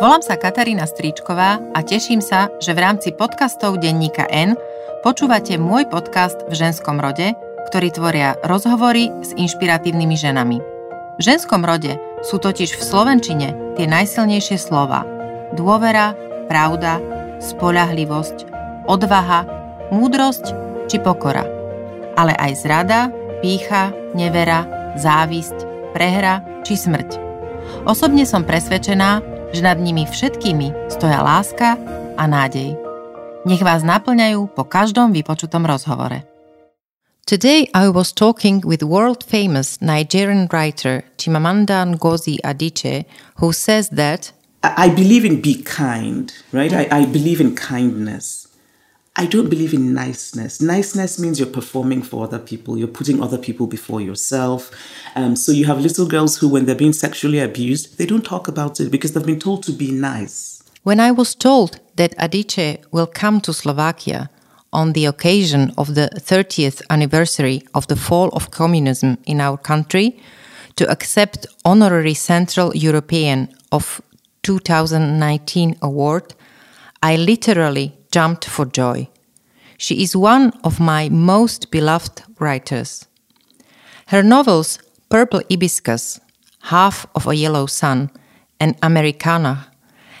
Volám sa Katarína Stríčková a teším sa, že v rámci podcastov denníka N počúvate môj podcast v ženskom rode, ktorý tvoria rozhovory s inšpiratívnymi ženami. V ženskom rode sú totiž v slovenčine tie najsilnejšie slova dôvera, pravda, spolahlivosť, odvaha, múdrosť či pokora. Ale aj zrada, pícha, nevera, závisť, prehra či smrť. Osobne som presvedčená, že nad nimi všetkými stoja láska a nádej. Nech vás naplňajú po každom vypočutom rozhovore. Today I was talking with world famous Nigerian writer Chimamanda Ngozi Adichie who says that I believe in be kind, right? I, I believe in kindness. I don't believe in niceness. Niceness means you're performing for other people, you're putting other people before yourself. Um, so you have little girls who, when they're being sexually abused, they don't talk about it because they've been told to be nice. When I was told that Adichie will come to Slovakia on the occasion of the 30th anniversary of the fall of communism in our country to accept honorary Central European of 2019 award, I literally jumped for joy. She is one of my most beloved writers. Her novels Purple Hibiscus, Half of a Yellow Sun, and Americanah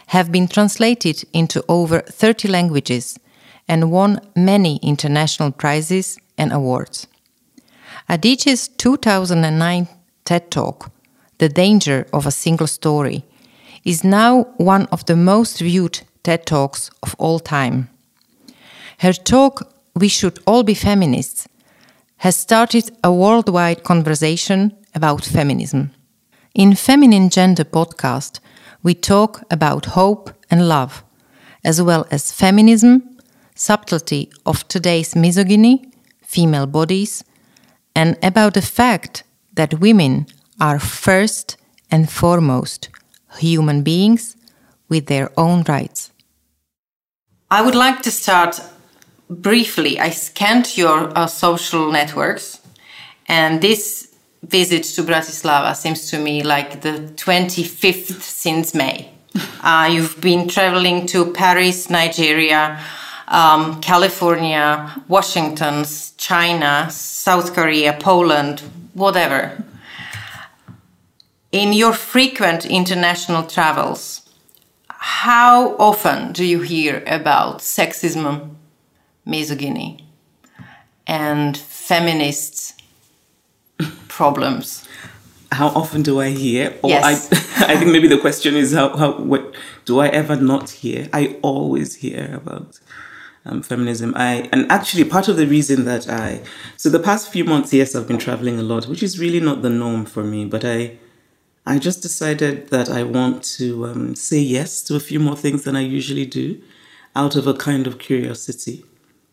have been translated into over 30 languages and won many international prizes and awards. Adichie's 2009 TED Talk, The Danger of a Single Story, is now one of the most viewed TED Talks of all time. Her talk, We Should All Be Feminists, has started a worldwide conversation about feminism. In Feminine Gender podcast, we talk about hope and love, as well as feminism, subtlety of today's misogyny, female bodies, and about the fact that women are first and foremost human beings with their own rights. I would like to start briefly. I scanned your uh, social networks, and this visit to Bratislava seems to me like the 25th since May. Uh, you've been traveling to Paris, Nigeria, um, California, Washington, China, South Korea, Poland, whatever. In your frequent international travels, how often do you hear about sexism, misogyny, and feminist problems? How often do I hear? Or yes. I, I think maybe the question is how, how what do I ever not hear? I always hear about um, feminism. I and actually part of the reason that I so the past few months, yes, I've been traveling a lot, which is really not the norm for me. But I I just decided that I want to um, say yes to a few more things than I usually do out of a kind of curiosity.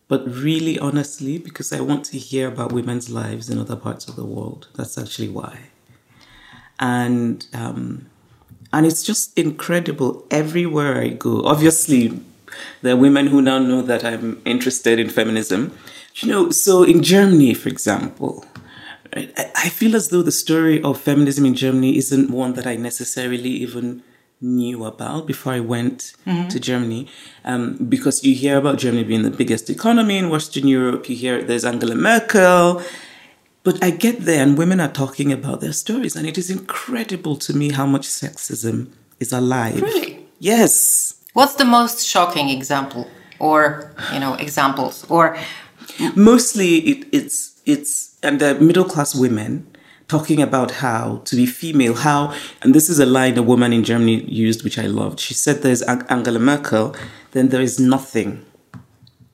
But really, honestly, because I want to hear about women's lives in other parts of the world. That's actually why. And, um, and it's just incredible everywhere I go. Obviously, there are women who now know that I'm interested in feminism. You know, so in Germany, for example, I feel as though the story of feminism in Germany isn't one that I necessarily even knew about before I went mm-hmm. to Germany. Um, because you hear about Germany being the biggest economy in Western Europe, you hear there's Angela Merkel. But I get there and women are talking about their stories, and it is incredible to me how much sexism is alive. Really? Yes. What's the most shocking example, or you know, examples, or mostly it, it's it's and the middle class women talking about how to be female, how, and this is a line a woman in Germany used, which I loved. She said, There's Angela Merkel, then there is nothing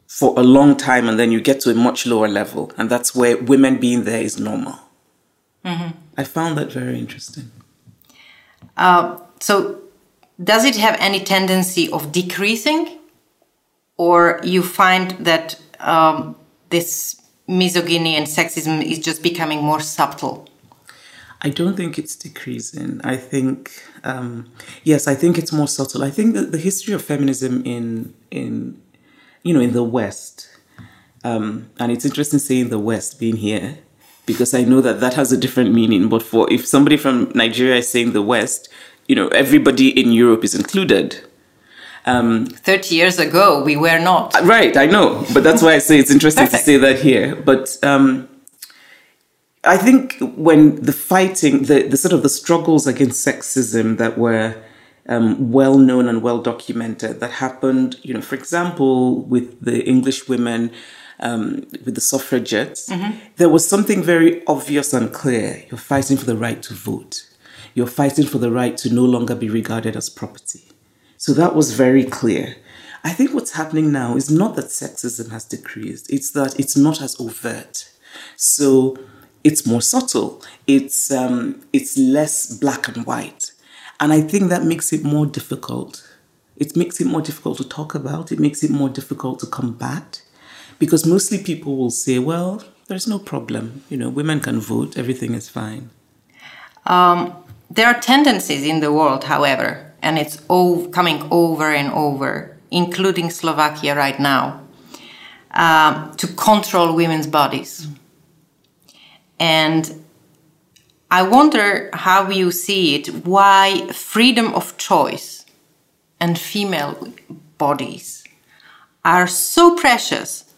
for a long time, and then you get to a much lower level. And that's where women being there is normal. Mm-hmm. I found that very interesting. Uh, so, does it have any tendency of decreasing? Or you find that um, this misogyny and sexism is just becoming more subtle? I don't think it's decreasing. I think, um, yes, I think it's more subtle. I think that the history of feminism in in you know in the West, um, and it's interesting saying the West being here, because I know that that has a different meaning. But for if somebody from Nigeria is saying the West, you know, everybody in Europe is included. Um, 30 years ago, we were not. Right, I know. But that's why I say it's interesting to say that here. But um, I think when the fighting, the, the sort of the struggles against sexism that were um, well known and well documented that happened, you know, for example, with the English women, um, with the suffragettes, mm-hmm. there was something very obvious and clear. You're fighting for the right to vote. You're fighting for the right to no longer be regarded as property. So that was very clear. I think what's happening now is not that sexism has decreased, it's that it's not as overt. So it's more subtle, it's, um, it's less black and white. And I think that makes it more difficult. It makes it more difficult to talk about, it makes it more difficult to combat. Because mostly people will say, well, there's no problem. You know, women can vote, everything is fine. Um, there are tendencies in the world, however, and it's all coming over and over, including Slovakia right now, uh, to control women's bodies. And I wonder how you see it, why freedom of choice and female bodies are so precious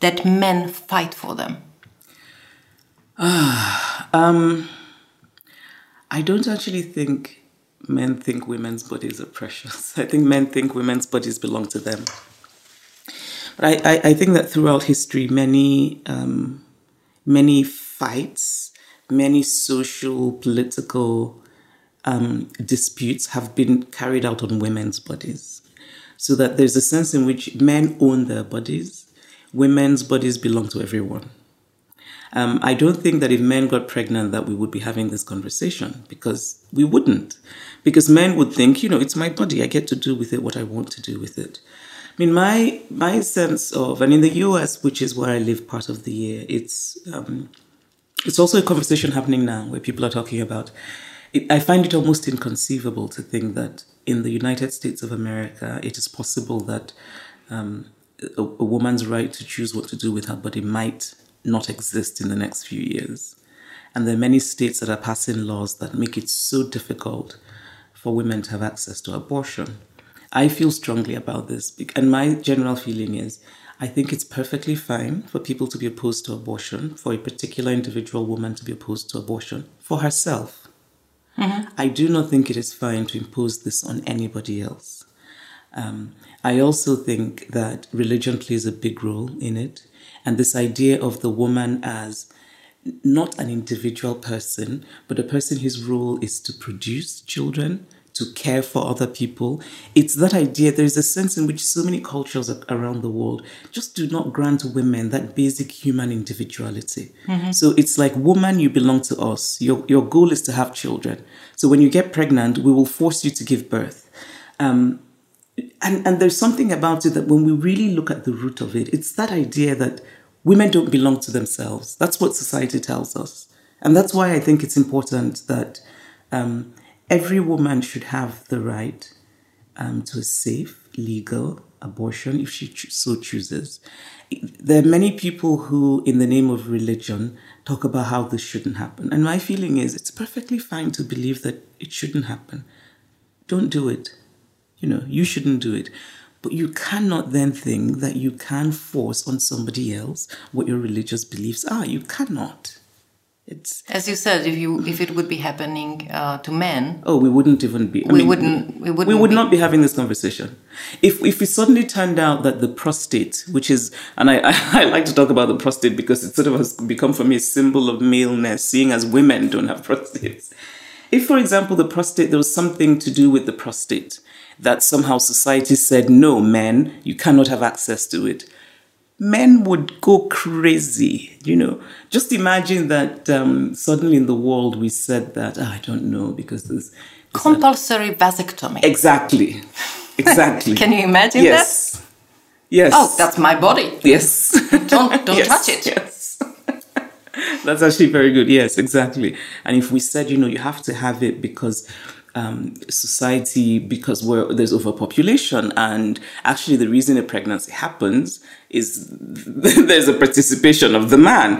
that men fight for them? um, I don't actually think men think women's bodies are precious. I think men think women's bodies belong to them. But I, I, I think that throughout history, many um, many fights, many social, political um, disputes have been carried out on women's bodies. So that there's a sense in which men own their bodies women's bodies belong to everyone. Um, I don't think that if men got pregnant that we would be having this conversation because we wouldn't. Because men would think, you know, it's my body. I get to do with it what I want to do with it. I mean, my my sense of, and in the U.S., which is where I live part of the year, it's um, it's also a conversation happening now where people are talking about. It, I find it almost inconceivable to think that in the United States of America, it is possible that um, a, a woman's right to choose what to do with her body might not exist in the next few years. And there are many states that are passing laws that make it so difficult for women to have access to abortion. I feel strongly about this, and my general feeling is I think it's perfectly fine for people to be opposed to abortion, for a particular individual woman to be opposed to abortion for herself. Mm-hmm. I do not think it is fine to impose this on anybody else. Um, I also think that religion plays a big role in it. And this idea of the woman as not an individual person, but a person whose role is to produce children, to care for other people. It's that idea. There's a sense in which so many cultures around the world just do not grant women that basic human individuality. Mm-hmm. So it's like, woman, you belong to us. Your, your goal is to have children. So when you get pregnant, we will force you to give birth. Um, and, and there's something about it that when we really look at the root of it, it's that idea that women don't belong to themselves. That's what society tells us. And that's why I think it's important that um, every woman should have the right um, to a safe, legal abortion if she so chooses. There are many people who, in the name of religion, talk about how this shouldn't happen. And my feeling is it's perfectly fine to believe that it shouldn't happen. Don't do it. You know, you shouldn't do it. But you cannot then think that you can force on somebody else what your religious beliefs are. You cannot. It's as you said, if you if it would be happening uh, to men, oh, we wouldn't even be. I we mean, wouldn't. We wouldn't. We would be. not be having this conversation. If if it suddenly turned out that the prostate, which is, and I, I, I like to talk about the prostate because it sort of has become for me a symbol of maleness, seeing as women don't have prostates. If, for example, the prostate, there was something to do with the prostate, that somehow society said, no, men, you cannot have access to it. Men would go crazy, you know. Just imagine that um, suddenly in the world we said that, oh, I don't know, because there's. Compulsory vasectomy. Exactly. Exactly. Can you imagine yes. that? Yes. Oh, that's my body. Yes. don't don't yes. touch it. Yes. that's actually very good. Yes, exactly. And if we said, you know, you have to have it because um, society because there's overpopulation and actually the reason a pregnancy happens is there's a participation of the man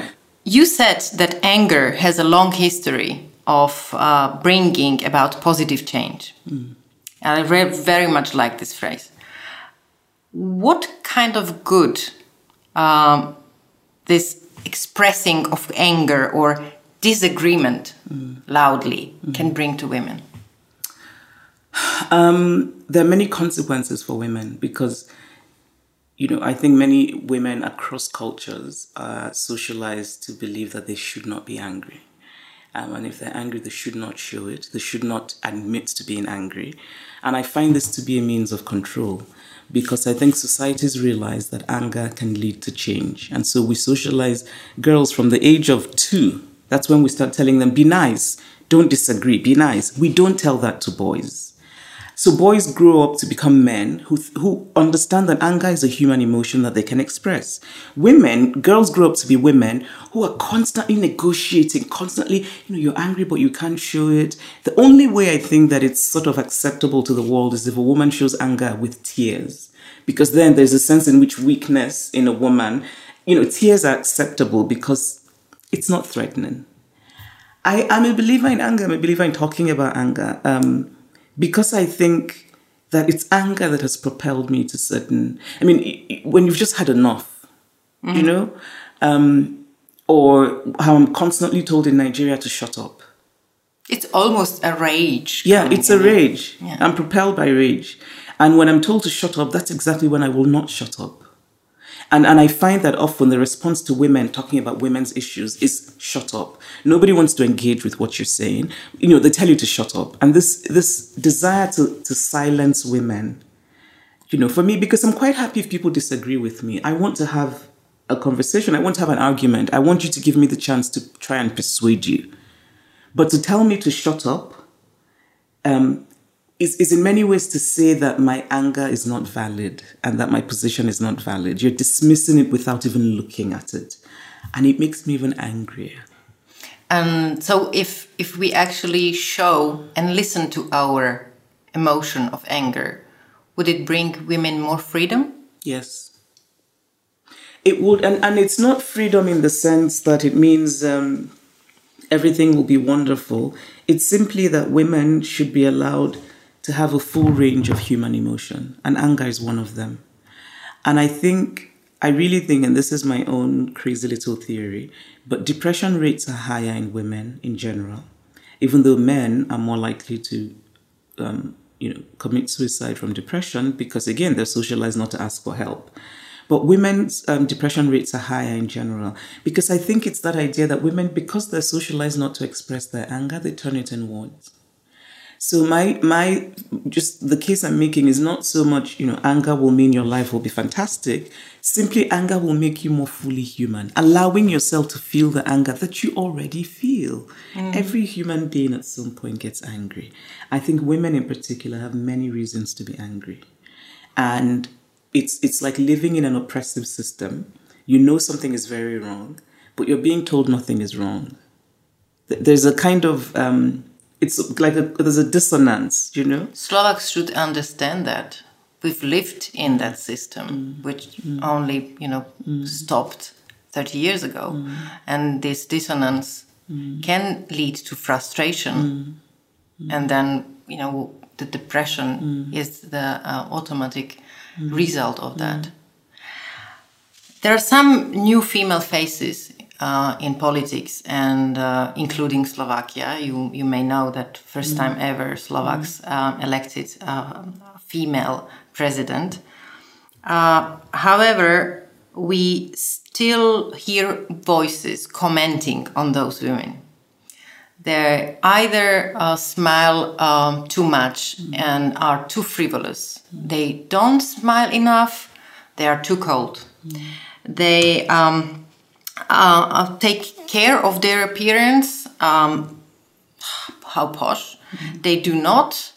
You said that anger has a long history of uh, bringing about positive change. Mm. And I very much like this phrase. What kind of good um, this expressing of anger or disagreement mm. loudly mm. can bring to women? Um, there are many consequences for women because, you know, I think many women across cultures are socialized to believe that they should not be angry. Um, and if they're angry, they should not show it. They should not admit to being angry. And I find this to be a means of control because I think societies realize that anger can lead to change. And so we socialize girls from the age of two. That's when we start telling them, be nice, don't disagree, be nice. We don't tell that to boys. So boys grow up to become men who, who understand that anger is a human emotion that they can express. Women, girls grow up to be women who are constantly negotiating, constantly, you know, you're angry but you can't show it. The only way I think that it's sort of acceptable to the world is if a woman shows anger with tears. Because then there's a sense in which weakness in a woman, you know, tears are acceptable because it's not threatening. I am a believer in anger. I'm a believer in talking about anger. Um, because I think that it's anger that has propelled me to certain. I mean, when you've just had enough, mm-hmm. you know, um, or how I'm constantly told in Nigeria to shut up. It's almost a rage. Yeah, it's a rage. Yeah. I'm propelled by rage. And when I'm told to shut up, that's exactly when I will not shut up. And, and I find that often the response to women talking about women's issues is shut up. Nobody wants to engage with what you're saying. You know, they tell you to shut up. And this, this desire to, to silence women, you know, for me, because I'm quite happy if people disagree with me. I want to have a conversation. I want to have an argument. I want you to give me the chance to try and persuade you. But to tell me to shut up, um, is, is in many ways to say that my anger is not valid and that my position is not valid. You're dismissing it without even looking at it. And it makes me even angrier. And so if if we actually show and listen to our emotion of anger, would it bring women more freedom? Yes. It would, and, and it's not freedom in the sense that it means um, everything will be wonderful. It's simply that women should be allowed to have a full range of human emotion, and anger is one of them. And I think, I really think, and this is my own crazy little theory, but depression rates are higher in women in general, even though men are more likely to, um, you know, commit suicide from depression because again they're socialized not to ask for help. But women's um, depression rates are higher in general because I think it's that idea that women, because they're socialized not to express their anger, they turn it inwards. So my my just the case I'm making is not so much, you know, anger will mean your life will be fantastic. Simply anger will make you more fully human, allowing yourself to feel the anger that you already feel. Mm. Every human being at some point gets angry. I think women in particular have many reasons to be angry. And it's it's like living in an oppressive system. You know something is very wrong, but you're being told nothing is wrong. There's a kind of um, it's like a, there's a dissonance, you know. Slovaks should understand that we've lived in that system, mm. which mm. only you know mm. stopped 30 years ago, mm. and this dissonance mm. can lead to frustration, mm. and then you know the depression is the uh, automatic result of that. There are some new female faces uh, in politics and uh, including Slovakia. You you may know that first mm. time ever Slovaks mm. uh, elected a female president. Uh, however, we still hear voices commenting on those women. They either uh, smile um, too much mm. and are too frivolous. They don't smile enough. They are too cold. They um, uh, uh, take care of their appearance. Um, how posh. Mm-hmm. They do not.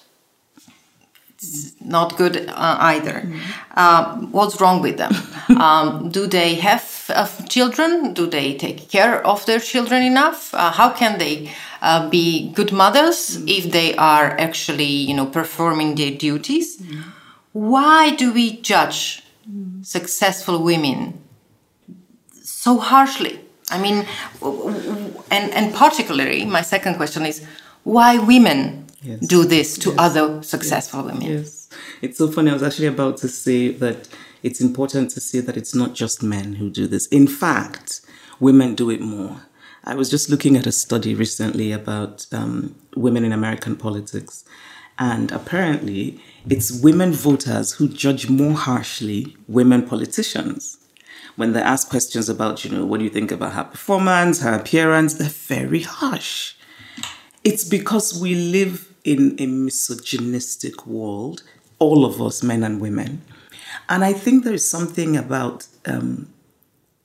It's not good uh, either. Mm-hmm. what's wrong with them? um, do they have uh, children? Do they take care of their children enough? Uh, how can they uh, be good mothers mm-hmm. if they are actually, you know, performing their duties? Mm-hmm. Why do we judge successful women so harshly. I mean, and and particularly, my second question is why women yes. do this to yes. other successful yes. women. Yes, it's so funny. I was actually about to say that it's important to say that it's not just men who do this. In fact, women do it more. I was just looking at a study recently about um, women in American politics, and apparently, it's women voters who judge more harshly women politicians. When they ask questions about, you know, what do you think about her performance, her appearance, they're very harsh. It's because we live in a misogynistic world, all of us, men and women. And I think there's something about um,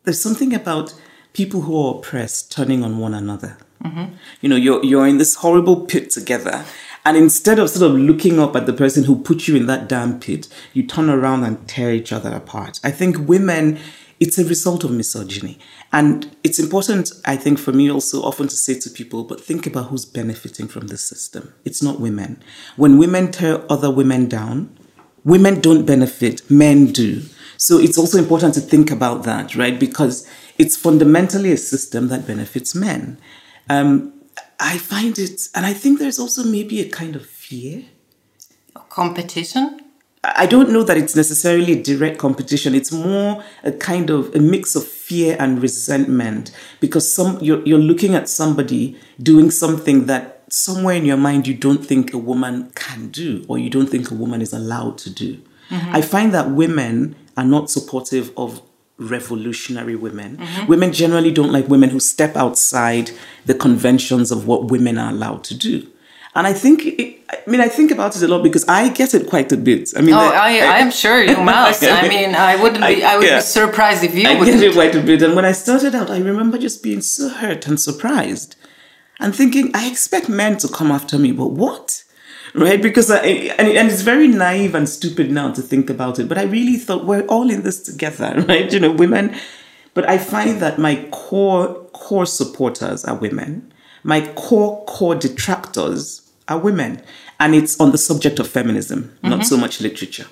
there's something about people who are oppressed turning on one another. Mm-hmm. You know, you're you're in this horrible pit together, and instead of sort of looking up at the person who put you in that damn pit, you turn around and tear each other apart. I think women it's a result of misogyny. And it's important, I think, for me also often to say to people, but think about who's benefiting from the system. It's not women. When women tear other women down, women don't benefit, men do. So it's also important to think about that, right? Because it's fundamentally a system that benefits men. Um, I find it, and I think there's also maybe a kind of fear. Competition? I don't know that it's necessarily a direct competition. It's more a kind of a mix of fear and resentment because some you're, you're looking at somebody doing something that somewhere in your mind you don't think a woman can do or you don't think a woman is allowed to do. Mm-hmm. I find that women are not supportive of revolutionary women. Mm-hmm. Women generally don't like women who step outside the conventions of what women are allowed to do. And I think, it, I mean, I think about it a lot because I get it quite a bit. I mean, oh, I, I, am sure you must. I mean, I wouldn't be, I would yeah. be surprised if you I wouldn't. get it quite a bit. And when I started out, I remember just being so hurt and surprised and thinking, I expect men to come after me, but what? Right? Because I, and, and it's very naive and stupid now to think about it, but I really thought we're all in this together, right? You know, women. But I find that my core, core supporters are women. My core, core detractors are women. And it's on the subject of feminism, mm-hmm. not so much literature.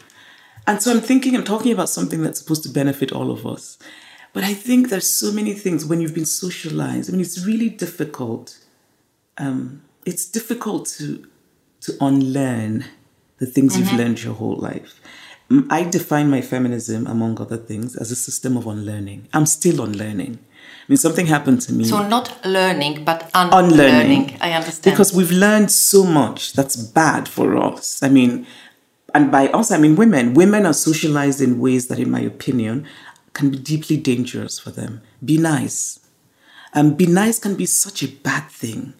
And so I'm thinking, I'm talking about something that's supposed to benefit all of us. But I think there's so many things when you've been socialized. I mean, it's really difficult. Um, it's difficult to to unlearn the things mm-hmm. you've learned your whole life. I define my feminism, among other things, as a system of unlearning. I'm still unlearning. I mean, something happened to me. So not learning, but unlearning. unlearning. I understand. Because we've learned so much that's bad for us. I mean, and by us, I mean women. Women are socialized in ways that, in my opinion, can be deeply dangerous for them. Be nice. Um, be nice can be such a bad thing.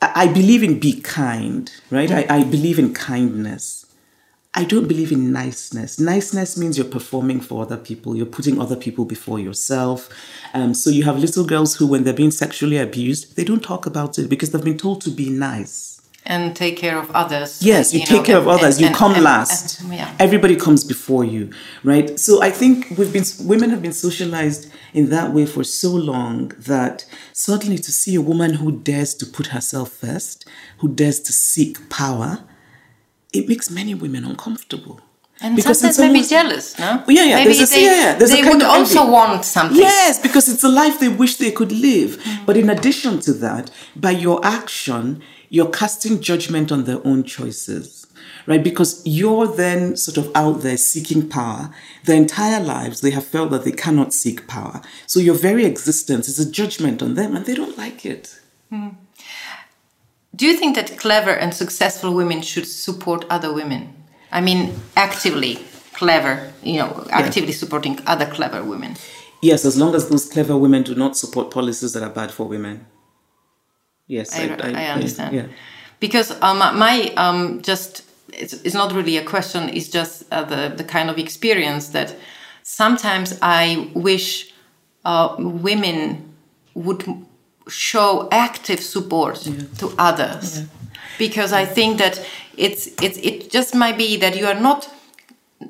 I, I believe in be kind, right? Mm. I, I believe in kindness. I don't believe in niceness. Niceness means you're performing for other people, you're putting other people before yourself. Um, so you have little girls who, when they're being sexually abused, they don't talk about it because they've been told to be nice. And take care of others. Yes, you, you take know, care and, of others. And, you and, come last. Yeah. Everybody comes before you, right? So I think we've been women have been socialized in that way for so long that suddenly to see a woman who dares to put herself first, who dares to seek power, it makes many women uncomfortable. And because sometimes maybe jealous, no? yeah, yeah. Maybe a, they, yeah, they would also envy. want something. Yes, because it's a life they wish they could live. Mm. But in addition to that, by your action, you're casting judgment on their own choices, right? Because you're then sort of out there seeking power. Their entire lives, they have felt that they cannot seek power. So your very existence is a judgment on them, and they don't like it. Mm. Do you think that clever and successful women should support other women? I mean, actively clever, you know, actively yeah. supporting other clever women. Yes, as long as those clever women do not support policies that are bad for women. Yes, I, I, I understand. I, yeah. Because um, my um, just it's, it's not really a question. It's just uh, the the kind of experience that sometimes I wish uh, women would show active support yeah. to others yeah. because i think that it's it's it just might be that you are not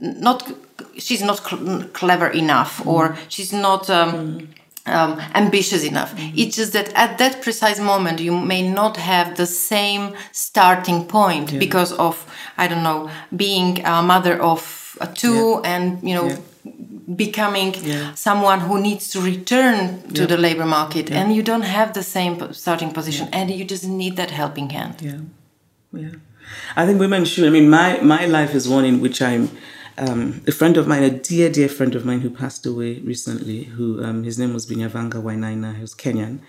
not she's not cl clever enough mm. or she's not um, mm. um, ambitious enough mm. it's just that at that precise moment you may not have the same starting point yeah. because of i don't know being a mother of two and you know becoming someone who needs to return to the labor market and you don't have the same starting position and you just need that helping hand Yeah, yeah. I think women should. I mean, my my life is one in which I'm. Um, a friend of mine, a dear, dear friend of mine who passed away recently, who um, his name was Binyavanga Wainaina, he was Kenyan,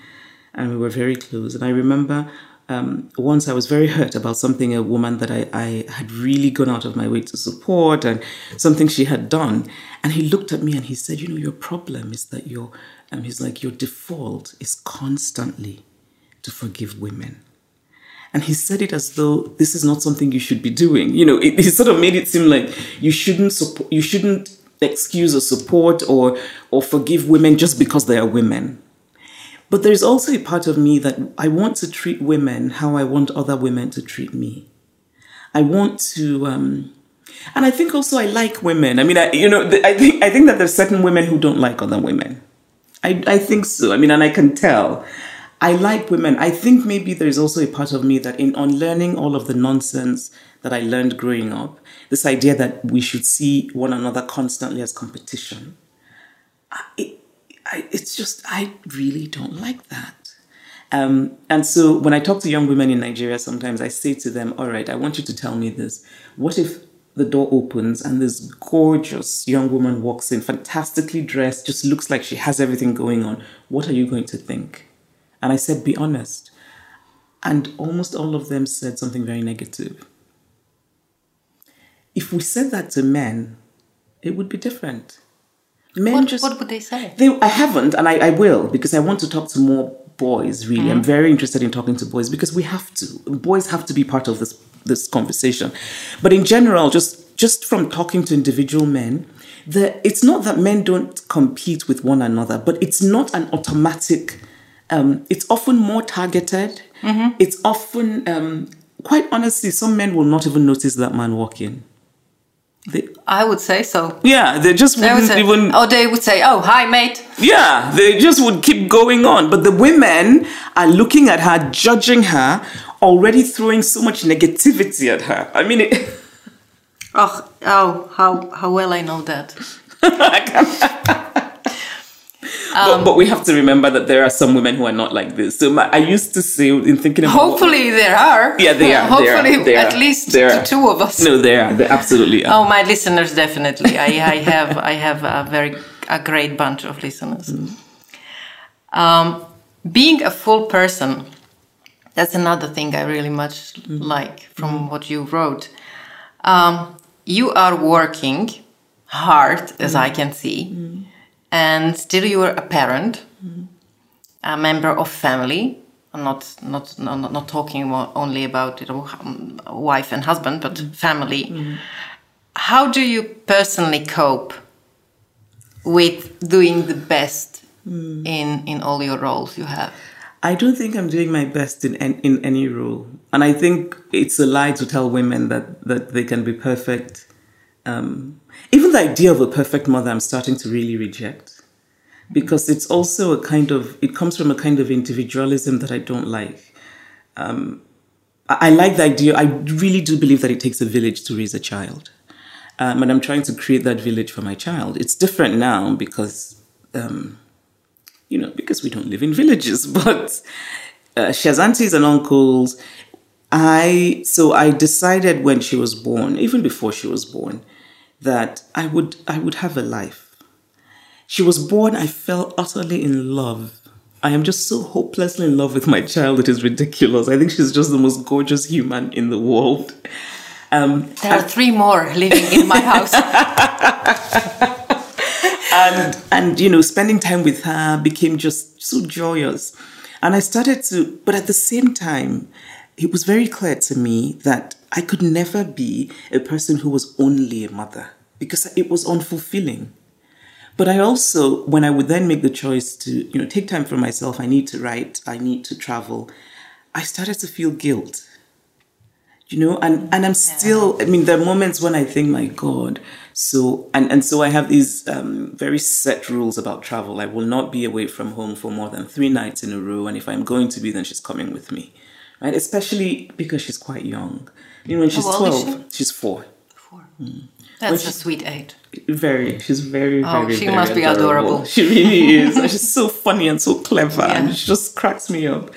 and we were very close. And I remember um, once I was very hurt about something a woman that I, I had really gone out of my way to support and something she had done. And he looked at me and he said, You know, your problem is that your, um, he's like, your default is constantly to forgive women. And he said it as though this is not something you should be doing. You know, he sort of made it seem like you shouldn't support, you shouldn't excuse or support or or forgive women just because they are women. But there's also a part of me that I want to treat women how I want other women to treat me. I want to, um, and I think also I like women. I mean, I, you know, I think I think that there's certain women who don't like other women. I I think so. I mean, and I can tell. I like women. I think maybe there's also a part of me that in unlearning all of the nonsense that I learned growing up, this idea that we should see one another constantly as competition. It, I, it's just I really don't like that. Um, and so when I talk to young women in Nigeria, sometimes I say to them, "All right, I want you to tell me this. What if the door opens and this gorgeous young woman walks in, fantastically dressed, just looks like she has everything going on? What are you going to think?" And I said, "Be honest." And almost all of them said something very negative. If we said that to men, it would be different. Men what, just what would they say they, I haven't, and I, I will because I want to talk to more boys. Really, I'm very interested in talking to boys because we have to. Boys have to be part of this this conversation. But in general, just just from talking to individual men, the, it's not that men don't compete with one another, but it's not an automatic. Um, it's often more targeted. It's often, um, quite honestly, some men will not even notice that man walking. They, i would say so yeah, they just they would wouldn't say, even. oh they would say oh hi mate Yeah, they just would keep going on. But the women are looking at her, judging her, already throwing so much negativity at her. I mean, it, oh oh how how well i know that but, um, but we have to remember that there are some women who are not like this. So my, I used to say, in thinking about. hopefully there are Yeah, they are. Hopefully, they are, at least are. two of us No, they are. They absolutely are. Oh, my listeners definitely. I, I have I have a very a great bunch of listeners. Mm-hmm. Um, being a full person, that's another thing I really much mm-hmm. like from mm-hmm. what you wrote. Um, you are working hard, as I can see, and still you are a parent, a member of family. I'm not not not, not talking only about you know, wife and husband, but mm-hmm. family. Mm-hmm. How do you personally cope with doing the best mm. in in all your roles you have? I don't think I'm doing my best in in any role, and I think it's a lie to tell women that that they can be perfect. Um, even the idea of a perfect mother, I'm starting to really reject, because it's also a kind of it comes from a kind of individualism that I don't like. Um, I, I like the idea. I really do believe that it takes a village to raise a child, um, and I'm trying to create that village for my child. It's different now because. Um, you know, because we don't live in villages, but uh, she has aunties and uncles. I so I decided when she was born, even before she was born, that I would I would have a life. She was born, I fell utterly in love. I am just so hopelessly in love with my child. It is ridiculous. I think she's just the most gorgeous human in the world. Um, There are three more living in my house. and and you know spending time with her became just so joyous and i started to but at the same time it was very clear to me that i could never be a person who was only a mother because it was unfulfilling. But i also when i would then make the choice to you know take time for myself i need to write i need to travel i started to feel guilt. You know and and i'm still i mean there are moments when i think my god. So and and so i have these um, very set rules about travel. I will not be away from home for more than three nights in a row and if i'm going to be then she's coming with me right especially because she's quite young you know when she's is 12 she's four Four. That's a sweet age. Very. She's very, Oh, very, she very must be adorable. She really is. And she's so funny and so clever. Yeah. And she just cracks me up.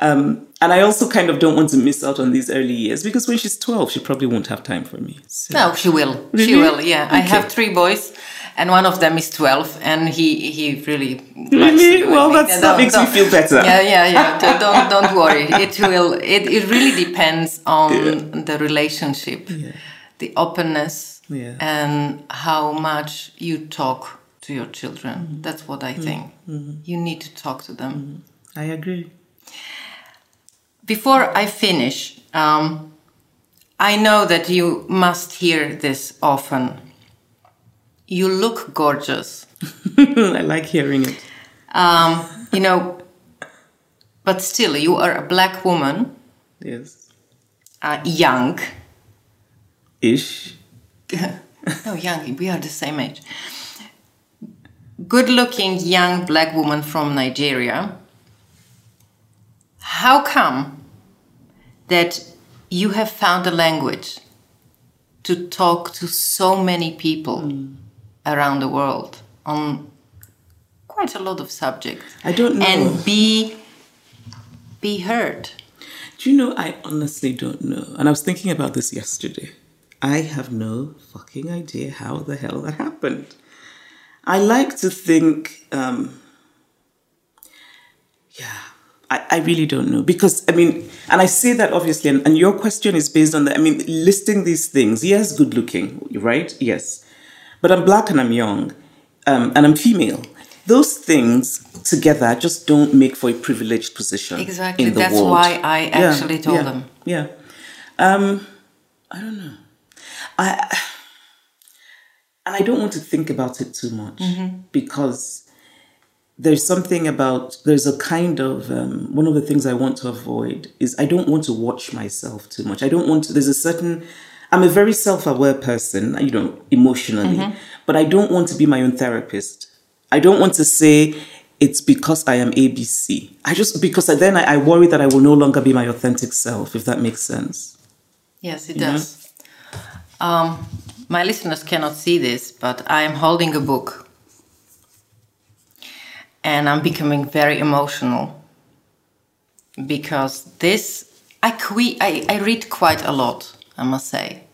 Um, and I also kind of don't want to miss out on these early years because when she's 12, she probably won't have time for me. So, No, she will. She will. Yeah, I have three boys, and one of them is twelve, and he he really likes to Really? Well, that's- that makes me feel better. Yeah, yeah, yeah. Don't- don't don't worry. It will. It it really depends on the relationship, the openness, Yeah. and how much you talk to your children. Mm-hmm. That's what I think. You need to talk to them. I agree. Before I finish, um, I know that you must hear this often. You look gorgeous. I like hearing it. Um, you know, but still, you are a black woman, Yes. uh, young. Ish. no, young, we are the same age. Good looking young black woman from Nigeria. How come that you have found a language to talk to so many people around the world on quite a lot of subjects I don't know. and be be heard? Do you know, I honestly don't know. And I was thinking about this yesterday. I have no fucking idea how the hell that happened. I like to think, um, yeah, I, I really don't know. Because, I mean, and I say that obviously, and, and your question is based on that. I mean, listing these things. Yes, good looking, right? Yes. But I'm black and I'm young, um, and I'm female. Those things together just don't make for a privileged position. Exactly. In the That's world. why I Yeah, actually told yeah, them. Yeah. Um, I don't know. I and I don't want to think about it too much Mm-hmm. because there's something about there's a kind of um, one of the things I want to avoid is I don't want to watch myself too much. I don't want to. There's a certain. I'm a very self-aware person, you know, emotionally, Mm-hmm. but I don't want to be my own therapist. I don't want to say it's because I am ABC. I just because then I, I worry that I will no longer be my authentic self, if that makes sense. Yes, it does. Um, my listeners cannot see this, but I am holding a book. And I'm becoming very emotional because this, I, que- I, I read quite a lot, I must say.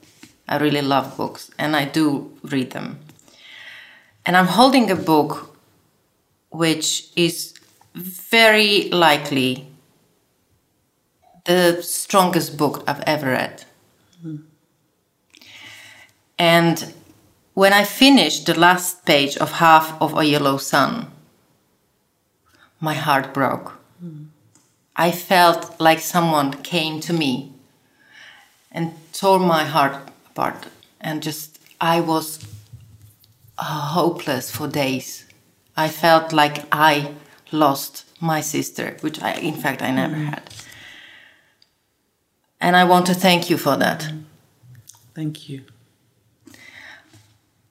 I really love books and I do read them. And I'm holding a book which is very likely the strongest book I've ever read. And when I finished the last page of Half of a Yellow Sun, my heart broke. Hmm. I felt like someone came to me and tore my heart apart. And just, I was uh, hopeless for days. I felt like I lost my sister, which I, in fact, I never had. And I want to thank you for that. Thank you.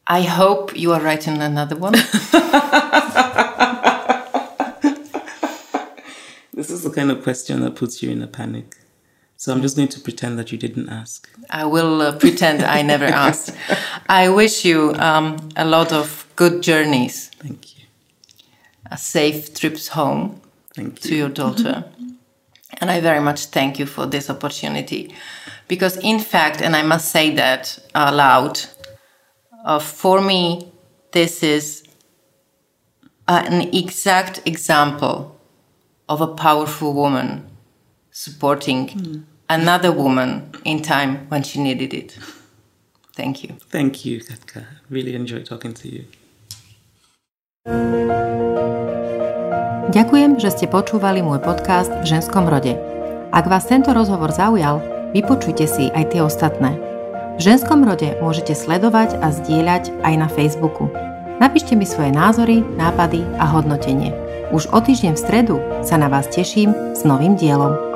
I hope you are writing another one. This is the kind of question that puts you in a panic. So I'm just going to pretend that you didn't ask. I will uh, pretend I never asked. I wish you um, a lot of good journeys, Thank you. a safe trips home Thank to your daughter. And I very much thank you for this opportunity. Because, in fact, and I must say that aloud, uh, for me, this is an exact example of a powerful woman supporting another woman in time when she needed it. Thank you. Thank you, Katka. Really enjoyed talking to you. Ďakujem, že ste počúvali môj podcast v ženskom rode. Ak vás tento rozhovor zaujal, vypočujte si aj tie ostatné. V ženskom rode môžete sledovať a zdieľať aj na Facebooku. Napíšte mi svoje názory, nápady a hodnotenie. Už o týždeň v stredu sa na vás teším s novým dielom.